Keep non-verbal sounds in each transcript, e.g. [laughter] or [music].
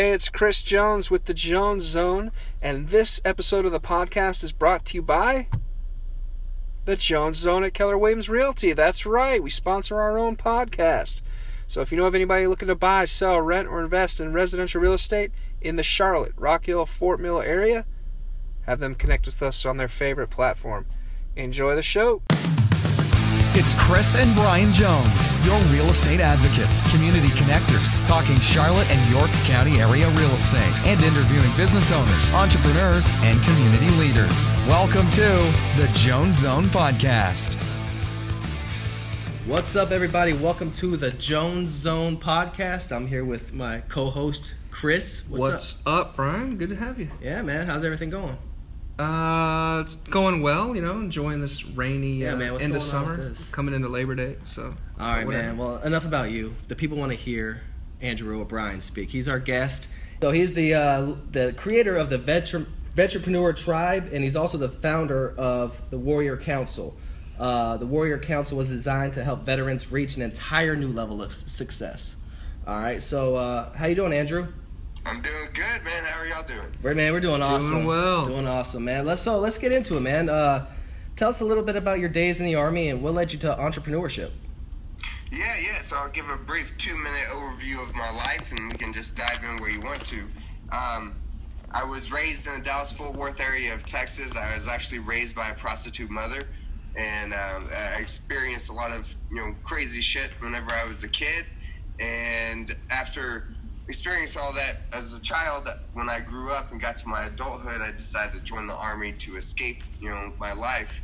Hey, it's Chris Jones with the Jones Zone, and this episode of the podcast is brought to you by the Jones Zone at Keller Williams Realty. That's right, we sponsor our own podcast. So if you know of anybody looking to buy, sell, rent, or invest in residential real estate in the Charlotte, Rock Hill, Fort Mill area, have them connect with us on their favorite platform. Enjoy the show. It's Chris and Brian Jones, your real estate advocates, community connectors, talking Charlotte and York County area real estate, and interviewing business owners, entrepreneurs, and community leaders. Welcome to the Jones Zone Podcast. What's up, everybody? Welcome to the Jones Zone Podcast. I'm here with my co-host Chris. What's, up? Brian? Good to have you. Yeah, man. How's everything going? Uh, it's going well. You know, enjoying this rainy Yeah, uh, man, end of going on with summer, coming into Labor Day. So, All right, whatever. man. Well, enough about you. The people want to hear Andrew O'Brien speak. He's our guest. So he's the uh, the creator of the Venture Venturepreneur Tribe, and he's also the founder of the Warrior Council. Uh, the Warrior Council was designed to help veterans reach an entire new level of success. All right. So, uh, how you doing, Andrew? I'm doing good, man. How are y'all doing? Right, man, we're doing awesome. Doing well. Doing awesome, man. Let's so let's get into it, man. Uh, tell us a little bit about your days in the army and what led you to entrepreneurship. Yeah, yeah. So I'll give a brief two-minute overview of my life, and we can just dive in where you want to. Um, I was raised in the Dallas-Fort Worth area of Texas. I was actually raised by a prostitute mother, and um, I experienced a lot of you know crazy shit whenever I was a kid. And after experiencing all that as a child, when I grew up and got to my adulthood, I decided to join the army to escape you know my life.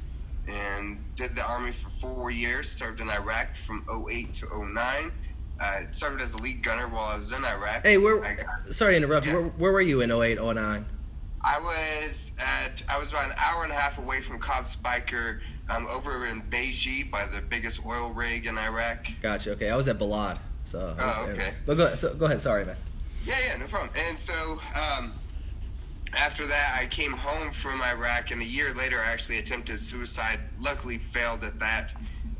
and did the army for four years. Served in Iraq from 08 to 09. Uh, served as a lead gunner while I was in Iraq. Hey, where? I, got- Sorry to interrupt. Yeah. Where, where were you in 08, 09? I was at I was about an hour and a half away from COB Speicher, um, over in Beiji by the biggest oil rig in Iraq. Gotcha. Okay, I was at Balad. So. Oh, okay. But go, so, go ahead. Sorry, man. Yeah, yeah, no problem. And so um, after that, I came home from Iraq, and a year later, I actually attempted suicide. Luckily, failed at that.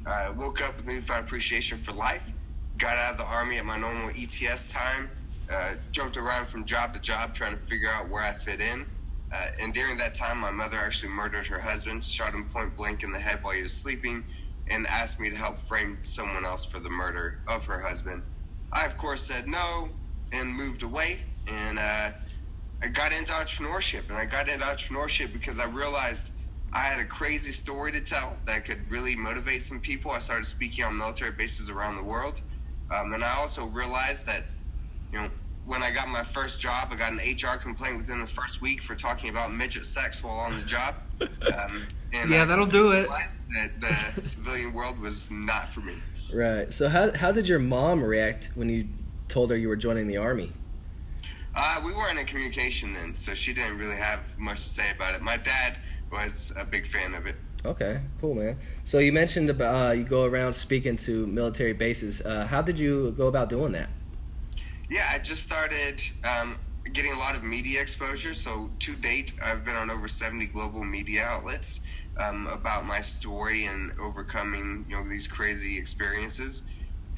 Uh, woke up with a newfound appreciation for life. Got out of the army at my normal ETS time. Uh, jumped around from job to job trying to figure out where I fit in. Uh, and during that time, my mother actually murdered her husband, shot him point blank in the head while he was sleeping, and asked me to help frame someone else for the murder of her husband. I, of course, said no and moved away. And uh, I got into entrepreneurship. And I got into entrepreneurship because I realized I had a crazy story to tell that could really motivate some people. I started speaking on military bases around the world. Um, and I also realized that, you know, when I got my first job, I got an HR complaint within the first week for talking about midget sex while on the job. [laughs] Um, and Yeah, I that'll do it. That the civilian world was not for me. Right. So how how did your mom react when you told her you were joining the army? Uh, we weren't in communication then, so she didn't really have much to say about it. My dad was a big fan of it. Okay, cool, man. So you mentioned about uh, you go around speaking to military bases. Uh, how did you go about doing that? Yeah, I just started um, getting a lot of media exposure. So to date, I've been on over 70 global media outlets um, about my story and overcoming, you know, these crazy experiences.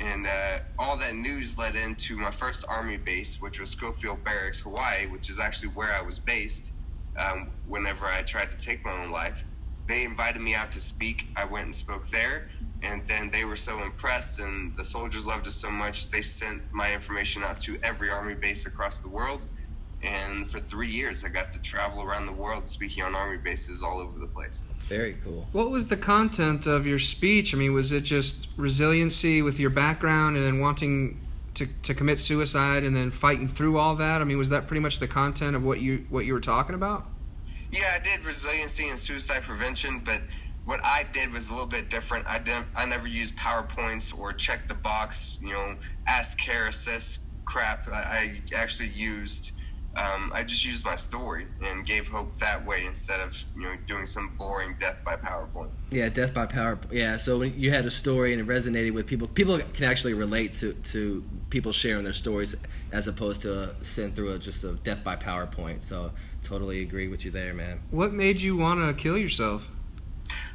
And uh, all that news led into my first army base, which was Schofield Barracks, Hawaii, which is actually where I was based um, whenever I tried to take my own life. They invited me out to speak. I went and spoke there. And then they were so impressed, and the soldiers loved us so much, they sent my information out to every army base across the world. And for three years, I got to travel around the world speaking on army bases all over the place. Very cool. What was the content of your speech? I mean, was it just resiliency with your background and then wanting to, to commit suicide and then fighting through all that? I mean, was that pretty much the content of what you what you were talking about? Yeah, I did resiliency and suicide prevention, but what I did was a little bit different. I didn't. I never used PowerPoints or check the box, you know, ask care assist crap. I, I actually used. Um, I just used my story and gave hope that way instead of you know doing some boring death by PowerPoint. Yeah, death by PowerPoint. Yeah, so when you had a story and it resonated with people, people can actually relate to, to people sharing their stories as opposed to uh, sitting through a, just a death by PowerPoint. So totally agree with you there, man. What made you want to kill yourself?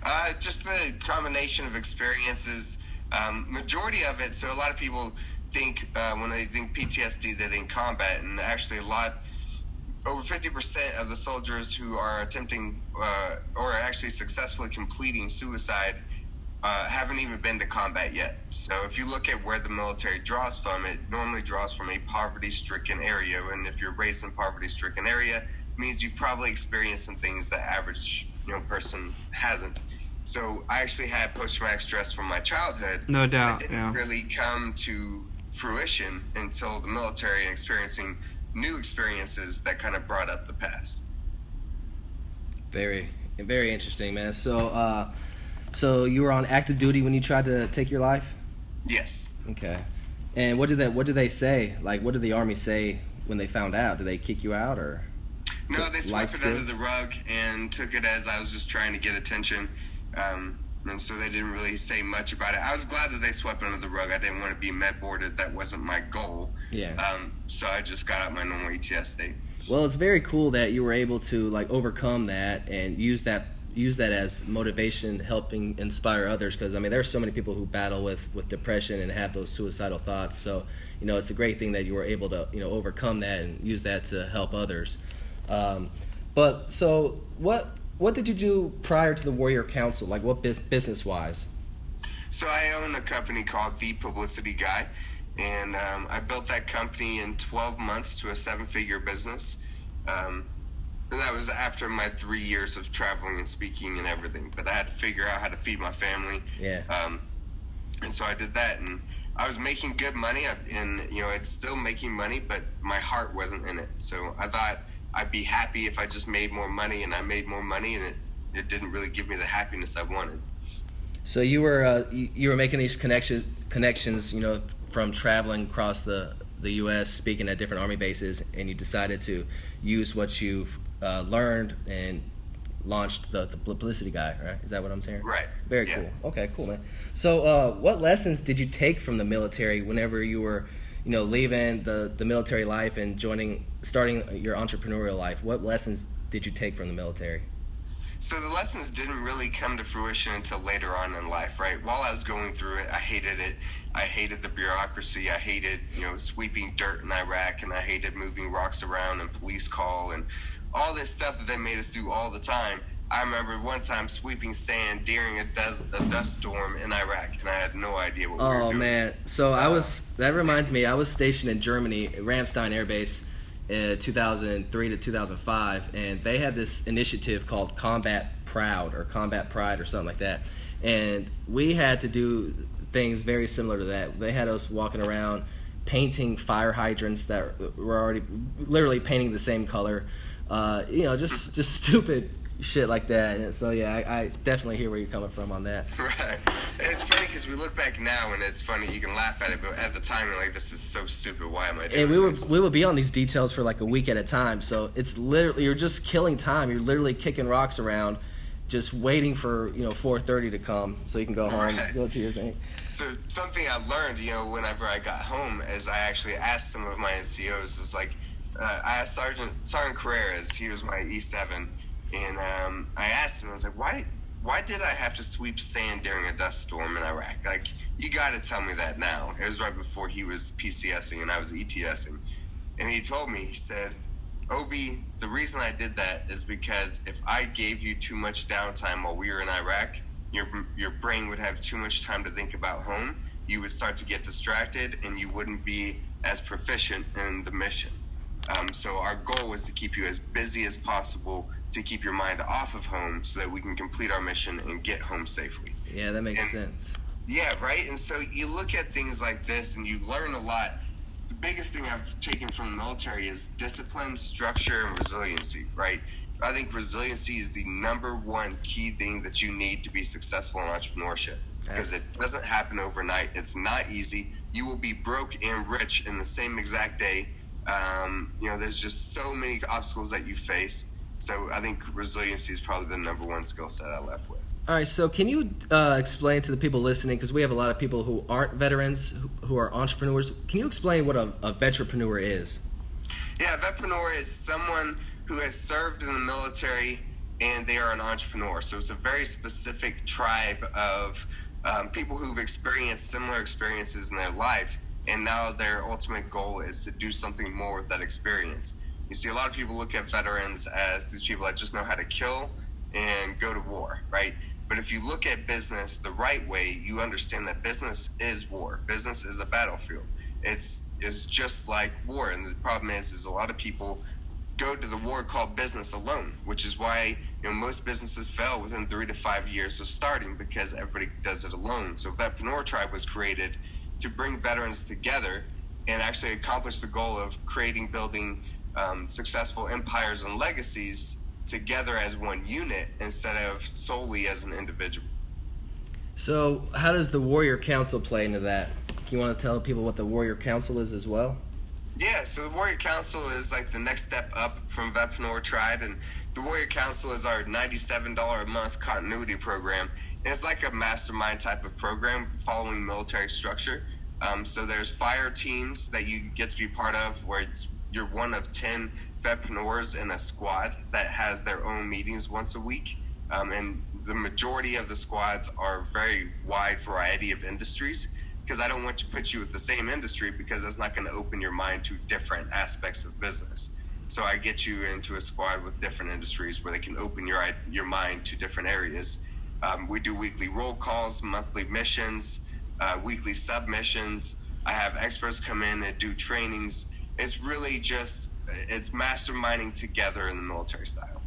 Uh, just the combination of experiences. Um, majority of it. So a lot of people think uh, when they think PTSD, they think combat, and actually a lot over 50% of the soldiers who are attempting uh, or actually successfully completing suicide uh, haven't even been to combat yet. So if you look at where the military draws from, it normally draws from a poverty-stricken area, and if you're raised in poverty-stricken area, means you've probably experienced some things that average you know person hasn't. So I actually had post-traumatic stress from my childhood. No doubt, That didn't yeah. really come to fruition until the military and experiencing new experiences that kind of brought up the past. Very, very interesting, man. So, uh, so you were on active duty when you tried to take your life. Yes. Okay. And what did they What did they say? Like, what did the army say when they found out? Did they kick you out or? No, they Life swept it under the rug and took it as I was just trying to get attention. Um, and so they didn't really say much about it. I was glad that they swept under the rug. I didn't want to be med boarded. That wasn't my goal. Yeah. Um, so I just got out my normal ETS state. Well, it's very cool that you were able to like overcome that and use that use that as motivation, helping inspire others. Because I mean, there's so many people who battle with with depression and have those suicidal thoughts. So you know, it's a great thing that you were able to you know overcome that and use that to help others. Um, but so what what did you do prior to the Warrior Council? Like what bus- business wise? So I own a company called The Publicity Guy, and um, I built that company in 12 months to a seven-figure business. Um, and that was after my three years of traveling and speaking and everything. But I had to figure out how to feed my family. Yeah. Um, and so I did that, and I was making good money, and you know, it's still making money, but my heart wasn't in it. So I thought I'd be happy if I just made more money, and I made more money, and it, it didn't really give me the happiness I wanted. So you were uh, you, were making these connections connections, you know, from traveling across the the U.S., speaking at different army bases, and you decided to use what you've uh, learned and launched the, the publicity guy. Right? Is that what I'm saying? Right. Very Yeah. cool. Okay, cool, man. So, uh, what lessons did you take from the military whenever you were, you know, leaving the the military life and joining, starting your entrepreneurial life? What lessons did you take from the military? So the lessons didn't really come to fruition until later on in life, right? While I was going through it, I hated it. I hated the bureaucracy. I hated, you know, sweeping dirt in Iraq, and I hated moving rocks around and police call and all this stuff that they made us do all the time. I remember one time sweeping sand during a dust, a dust storm in Iraq, and I had no idea what we were Oh doing. man! So I was. That reminds me. I was stationed in Germany, at Ramstein Air Base, in 2003 to 2005, and they had this initiative called Combat Proud or Combat Pride or something like that. And we had to do things very similar to that. They had us walking around painting fire hydrants that were already literally painting the same color. Uh, you know, just just [laughs] stupid shit like that. And so yeah, I, I definitely hear where you're coming from on that. [laughs] Right. And it's funny because we look back now and it's funny. You can laugh at it, but at the time you're like, "This is so stupid. Why am I doing and we would we would be on these details for like a week at a time. So it's literally you're just killing time. You're literally kicking rocks around, just waiting for you know 4:30 to come so you can go home, Right. go to your thing. So something I learned, you know, whenever I got home, is I actually asked some of my NCOs. Is like, uh, I asked Sergeant Sergeant Carreras. He was my E7, and um, I asked him. I was like, why? Why did I have to sweep sand during a dust storm in Iraq? Like, you got to tell me that now. It was right before he was PCSing and I was ETSing, and he told me. He said, Obi, the reason I did that is because if I gave you too much downtime while we were in Iraq, your your brain would have too much time to think about home. You would start to get distracted, and you wouldn't be as proficient in the mission. Um, so our goal was to keep you as busy as possible to keep your mind off of home, so that we can complete our mission and get home safely. Yeah, that makes And- sense. Yeah, right. And so you look at things like this and you learn a lot. The biggest thing I've taken from the military is discipline, structure, and resiliency, right? I think resiliency is the number one key thing that you need to be successful in entrepreneurship because it doesn't happen overnight. It's not easy. You will be broke and rich in the same exact day. Um, you know, there's just so many obstacles that you face. So I think resiliency is probably the number one skill set I left with. All right, so can you uh, explain to the people listening, because we have a lot of people who aren't veterans, who, who are entrepreneurs. Can you explain what a, a veteranpreneur is? Yeah, a vetpreneur is someone who has served in the military and they are an entrepreneur. So it's a very specific tribe of um, people who've experienced similar experiences in their life and now their ultimate goal is to do something more with that experience. You see, a lot of people look at veterans as these people that just know how to kill and go to war, right? But if you look at business the right way, you understand that business is war. Business is a battlefield. It's it's just like war, and the problem is, is a lot of people go to the war called business alone, which is why you know most businesses fail within three to five years of starting because everybody does it alone. So Vetpreneur Tribe was created to bring veterans together and actually accomplish the goal of creating, building um, successful empires and legacies together as one unit instead of solely as an individual. So, how does the Warrior Council play into that? You want to tell people what the Warrior Council is as well? Yeah, so the Warrior Council is like the next step up from Vetpreneur Tribe, and the Warrior Council is our $97 a month continuity program. And it's like a mastermind type of program following military structure. Um, so there's fire teams that you get to be part of where you're one of 10 vetpreneurs in a squad that has their own meetings once a week. Um, and the majority of the squads are very wide variety of industries because I don't want to put you with the same industry because that's not going to open your mind to different aspects of business. So I get you into a squad with different industries where they can open your your mind to different areas. Um, we do weekly roll calls, monthly missions, uh, weekly submissions. I have experts come in and do trainings. It's really just it's masterminding together in the military style.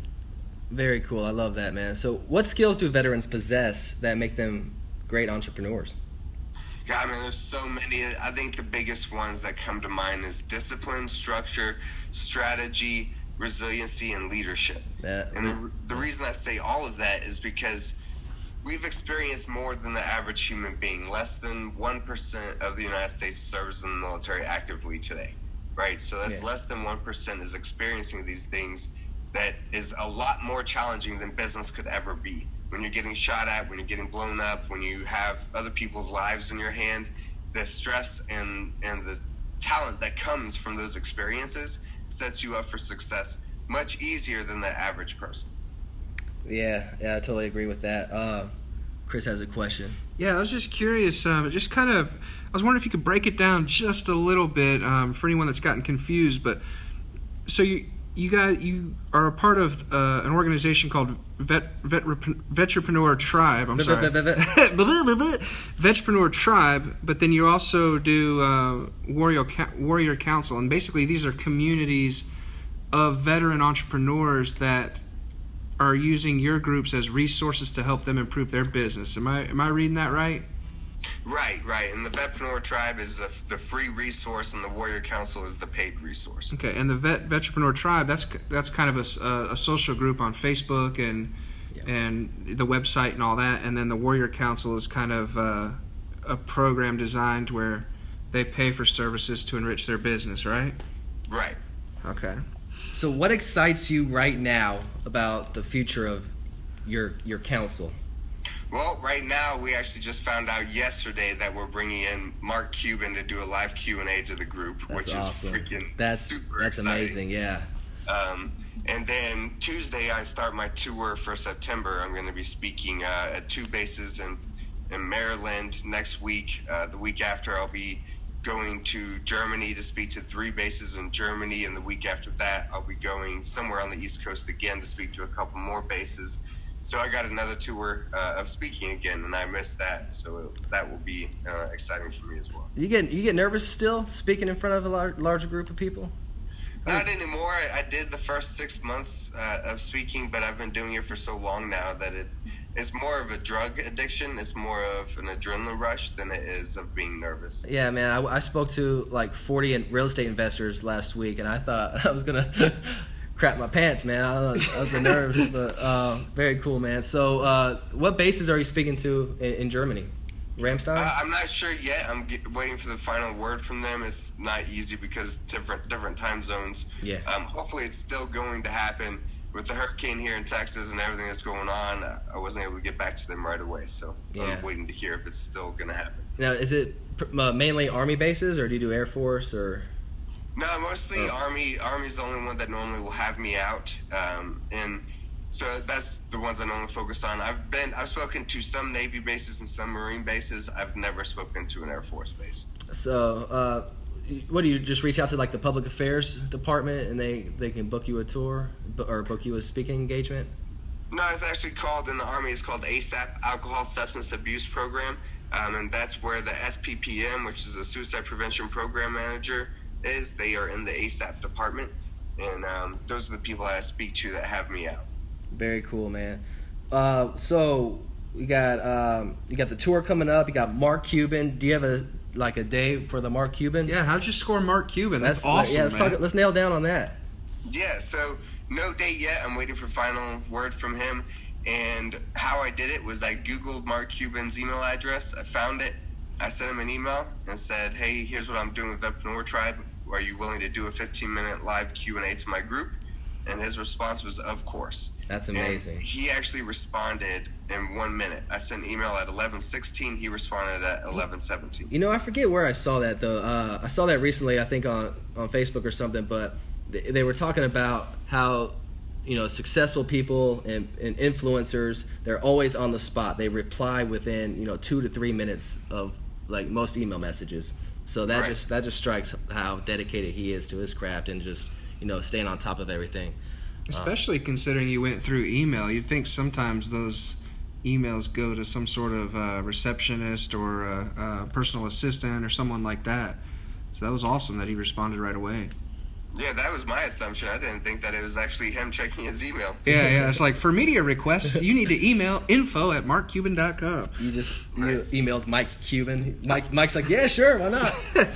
Very cool. I love that, man. So, what skills do veterans possess that make them great entrepreneurs? Yeah, I mean, there's so many. I think the biggest ones that come to mind is discipline, structure, strategy, resiliency, and leadership. That, and the, the reason I say all of that is because we've experienced more than the average human being. Less than 1% of the United States serves in the military actively today, right? So that's Yeah. less than 1% is experiencing these things that is a lot more challenging than business could ever be. When you're getting shot at, when you're getting blown up, when you have other people's lives in your hand, the stress and, and the talent that comes from those experiences sets you up for success much easier than the average person. yeah, yeah, I totally agree with that. Uh, Chris has a question. Yeah, I was just curious. Um, just kind of, I was wondering if you could break it down just a little bit um, for anyone that's gotten confused. But so you you guys you are a part of uh, an organization called Vet Vet Vetrepreneur Tribe. I'm sorry, [laughs] Vetrepreneur Tribe. But then you also do uh, Warrior Warrior Council, and basically these are communities of veteran entrepreneurs that are using your groups as resources to help them improve their business. Am I am I reading that right? Right, right. And the Vetpreneur Tribe is the, the free resource, and the Warrior Council is the paid resource. Okay, and the Vet Vetrepreneur Tribe that's that's kind of a social group on Facebook and and the website and all that, and then the Warrior Council is kind of uh, a program designed where they pay for services to enrich their business, right? Right. Okay. So, what excites you right now about the future of your your council? Well, right now we actually just found out yesterday that we're bringing in Mark Cuban to do a live Q and A to the group, That's which awesome. is freaking that's super that's exciting. amazing. Yeah. Um, and then Tuesday, I start my tour for September. I'm going to be speaking uh, at two bases in, in Maryland next week. Uh, the week after, I'll be going to Germany to speak to three bases in Germany. And the week after that, I'll be going somewhere on the East Coast again to speak to a couple more bases. So I got another tour uh, of speaking again, and I missed that. So that will be uh, exciting for me as well. You get you get nervous still speaking in front of a lar- larger group of people? Not anymore. I, I did the first six months uh, of speaking, but I've been doing it for so long now that it it's more of a drug addiction. It's more of an adrenaline rush than it is of being nervous. Yeah, man. I, I spoke to like 40 real estate investors last week, and I thought [laughs] I was gonna [laughs] crap my pants, man. I was, I was the nerves, [laughs] but uh, very cool, man. So, uh, what bases are you speaking to in, in Germany? Ramstein. Uh, I'm not sure yet. I'm get, waiting for the final word from them. It's not easy because different different time zones. Yeah. Um, hopefully, it's still going to happen. With the hurricane here in Texas and everything that's going on, I wasn't able to get back to them right away. So Yeah. I'm waiting to hear if it's still going to happen. now, is it uh, mainly Army bases, or do you do Air Force, or? No, mostly Oh. Army. Army's the only one that normally will have me out. Um, and So that's the ones I normally focus on. I've been I've spoken to some Navy bases and some Marine bases. I've never spoken to an Air Force base. So, uh, what do you just reach out to like the public affairs department and they they can book you a tour bu- or book you a speaking engagement? No, it's actually called in the Army. It's called ASAP, Alcohol Substance Abuse Program, um, and that's where the SPPM, which is a Suicide Prevention Program Manager, is. They are in the ASAP department, and um, those are the people I speak to that have me out. Very cool, man. Uh, so we got um, you got the tour coming up. You got Mark Cuban. Do you have a like a day for the Mark Cuban? Yeah, how'd you score Mark Cuban? That's, like, uh, awesome, yeah, let's man. talk. Let's nail down on that. Yeah, so no date yet. I'm waiting for final word from him. And how I did it was I Googled Mark Cuban's email address. I found it. I sent him an email and said, "Hey, here's what I'm doing with Vetpreneur Tribe. Are you willing to do a 15 minute live Q and A to my group?" And his response was, "Of course." That's And amazing. he actually responded in one minute. I sent an email at 11:16. He responded at 11:17. You know, I forget where I saw that though. Uh, I saw that recently, I think on on Facebook or something. But they, they were talking about how you know successful people and, and influencers they're always on the spot. They reply within you know two to three minutes of like most email messages. So that Right. just that just strikes how dedicated he is to his craft and just you know staying on top of everything. Uh, Especially considering you went through email, you'd think sometimes those emails go to some sort of uh, receptionist or a, a personal assistant or someone like that. So that was awesome that he responded right away. Yeah, that was my assumption. I didn't think that it was actually him checking his email. Yeah, yeah. It's like for media requests, you need to email info at markcuban.com. [laughs] You just you emailed Mike Cuban. Mike Mike's like, yeah, sure, why not? [laughs]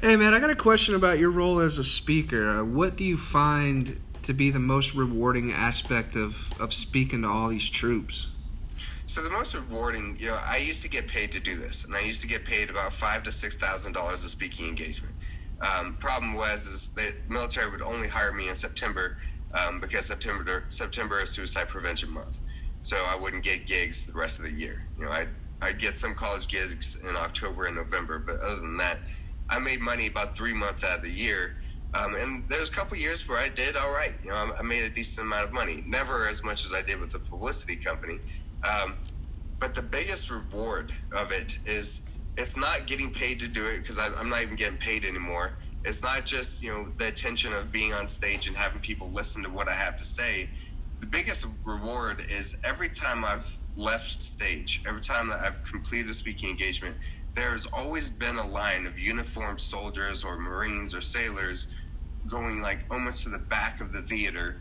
Hey, man, I got a question about your role as a speaker. Uh, what do you find to be the most rewarding aspect of, of speaking to all these troops? So the most rewarding, you know, I used to get paid to do this, and I used to get paid about five to six thousand dollars a speaking engagement. Um, problem was is the military would only hire me in September um, because September September is Suicide Prevention Month, so I wouldn't get gigs the rest of the year. You know, I I get some college gigs in October and November, but other than that, I made money about three months out of the year. Um, and there's a couple years where I did all right. You know, I I made a decent amount of money. Never as much as I did with the publicity company. Um, but the biggest reward of it is it's not getting paid to do it because I'm not even getting paid anymore. It's not just you know the attention of being on stage and having people listen to what I have to say. The biggest reward is every time I've left stage, every time that I've completed a speaking engagement, there's always been a line of uniformed soldiers or Marines or sailors going like almost to the back of the theater,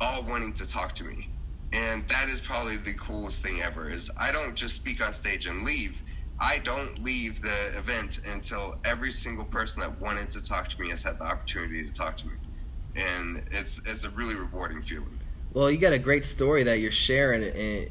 all wanting to talk to me and that is probably the coolest thing ever is i don't just speak on stage and leave i don't leave the event until every single person that wanted to talk to me has had the opportunity to talk to me and it's it's a really rewarding feeling Well, you got a great story that you're sharing, and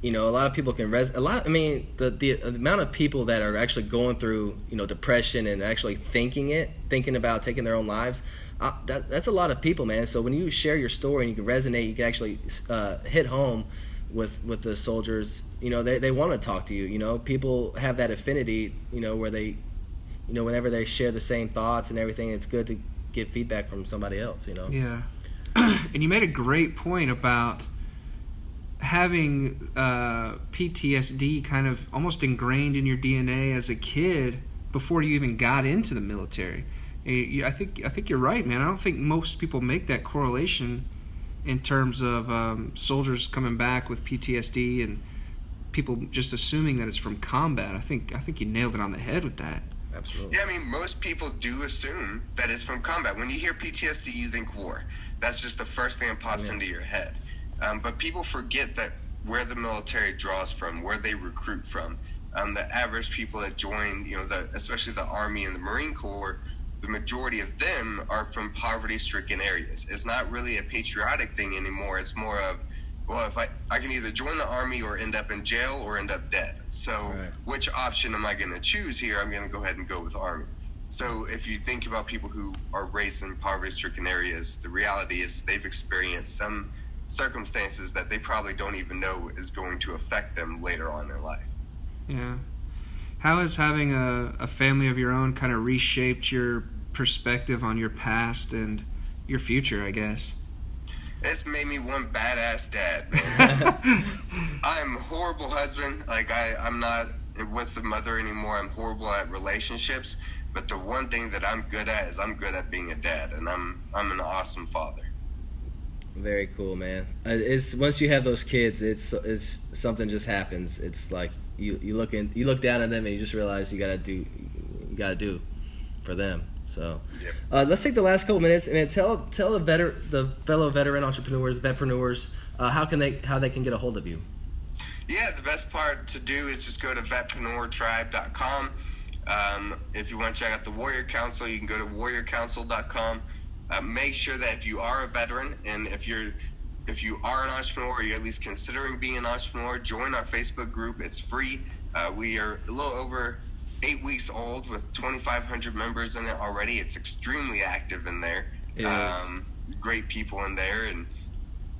you know a lot of people can res. A lot. I mean, the the amount of people that are actually going through you know depression and actually thinking it, thinking about taking their own lives. Uh, that, that's a lot of people, man. So when you share your story and you can resonate, you can actually uh, hit home with with the soldiers. You know, they they want to talk to you. You know, people have that affinity. You know, where they, you know, whenever they share the same thoughts and everything, it's good to get feedback from somebody else. You know. Yeah. [clears throat] and you made a great point about having uh, PTSD kind of almost ingrained in your DNA as a kid before you even got into the military. I think I think you're right, man. I don't think most people make that correlation in terms of um, soldiers coming back with PTSD and people just assuming that it's from combat. I think I think you nailed it on the head with that. Absolutely. yeah i mean most people do assume that it's from combat when you hear ptsd you think war that's just the first thing that pops into your head um, but people forget that where the military draws from where they recruit from um, the average people that join you know the especially the army and the marine corps the majority of them are from poverty stricken areas. It's not really a patriotic thing anymore. It's more of well if i i can either join the army or end up in jail or end up dead. So Right. which option am i going to choose here? I'm going to go ahead and go with army. So if you think about people who are raised in poverty stricken areas the reality is they've experienced some circumstances that they probably don't even know is going to affect them later on in their life. Yeah. How has having a, a family of your own kind of reshaped your perspective on your past and your future, I guess? it's made me one badass dad. [laughs] I'm a horrible husband. Like I, I'm not with the mother anymore. I'm horrible at relationships. But the one thing that I'm good at is I'm good at being a dad, and I'm I'm an awesome father. Very cool, man. Uh, It's once you have those kids, it's it's something just happens. It's like you you look in you look down at them and you just realize you gotta do you gotta do for them. So Yep. uh, let's take the last couple minutes and tell tell the veter the fellow veteran entrepreneurs, vetpreneurs, uh, how can they how they can get a hold of you. Yeah, the best part to do is just go to vetpreneurtribe.com. Um, if you want to check out the Warrior Council, you can go to warriorcouncil.com. Uh, make sure that if you are a veteran and if you're if you are an entrepreneur or you're at least considering being an entrepreneur, join our Facebook group. It's free. Uh, we are a little over eight weeks old with 2,500 members in it already. It's extremely active in there. It is. Um, great people in there, and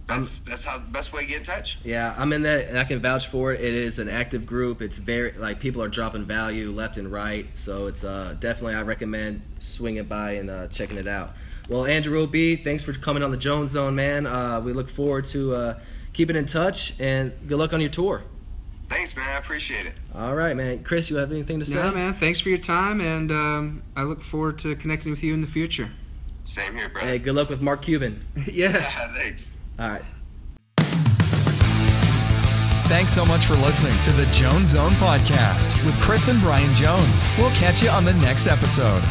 that's that's how best way to get in touch. Yeah, I'm in that, and I can vouch for it. It is an active group. It's very like people are dropping value left and right, so it's uh, definitely I recommend swinging by and uh, checking it out. Well, Andrew B, thanks for coming on the Jones Zone, man. Uh, we look forward to uh, keeping in touch, and good luck on your tour. Thanks, man. I appreciate it. All right, man. Chris, you have anything to say? Yeah, man. Thanks for your time, and um, I look forward to connecting with you in the future. Same here, brother. Hey, good luck with Mark Cuban. [laughs] [laughs] yeah. Thanks. All right. Thanks so much for listening to the Jones Zone Podcast with Chris and Brian Jones. We'll catch you on the next episode.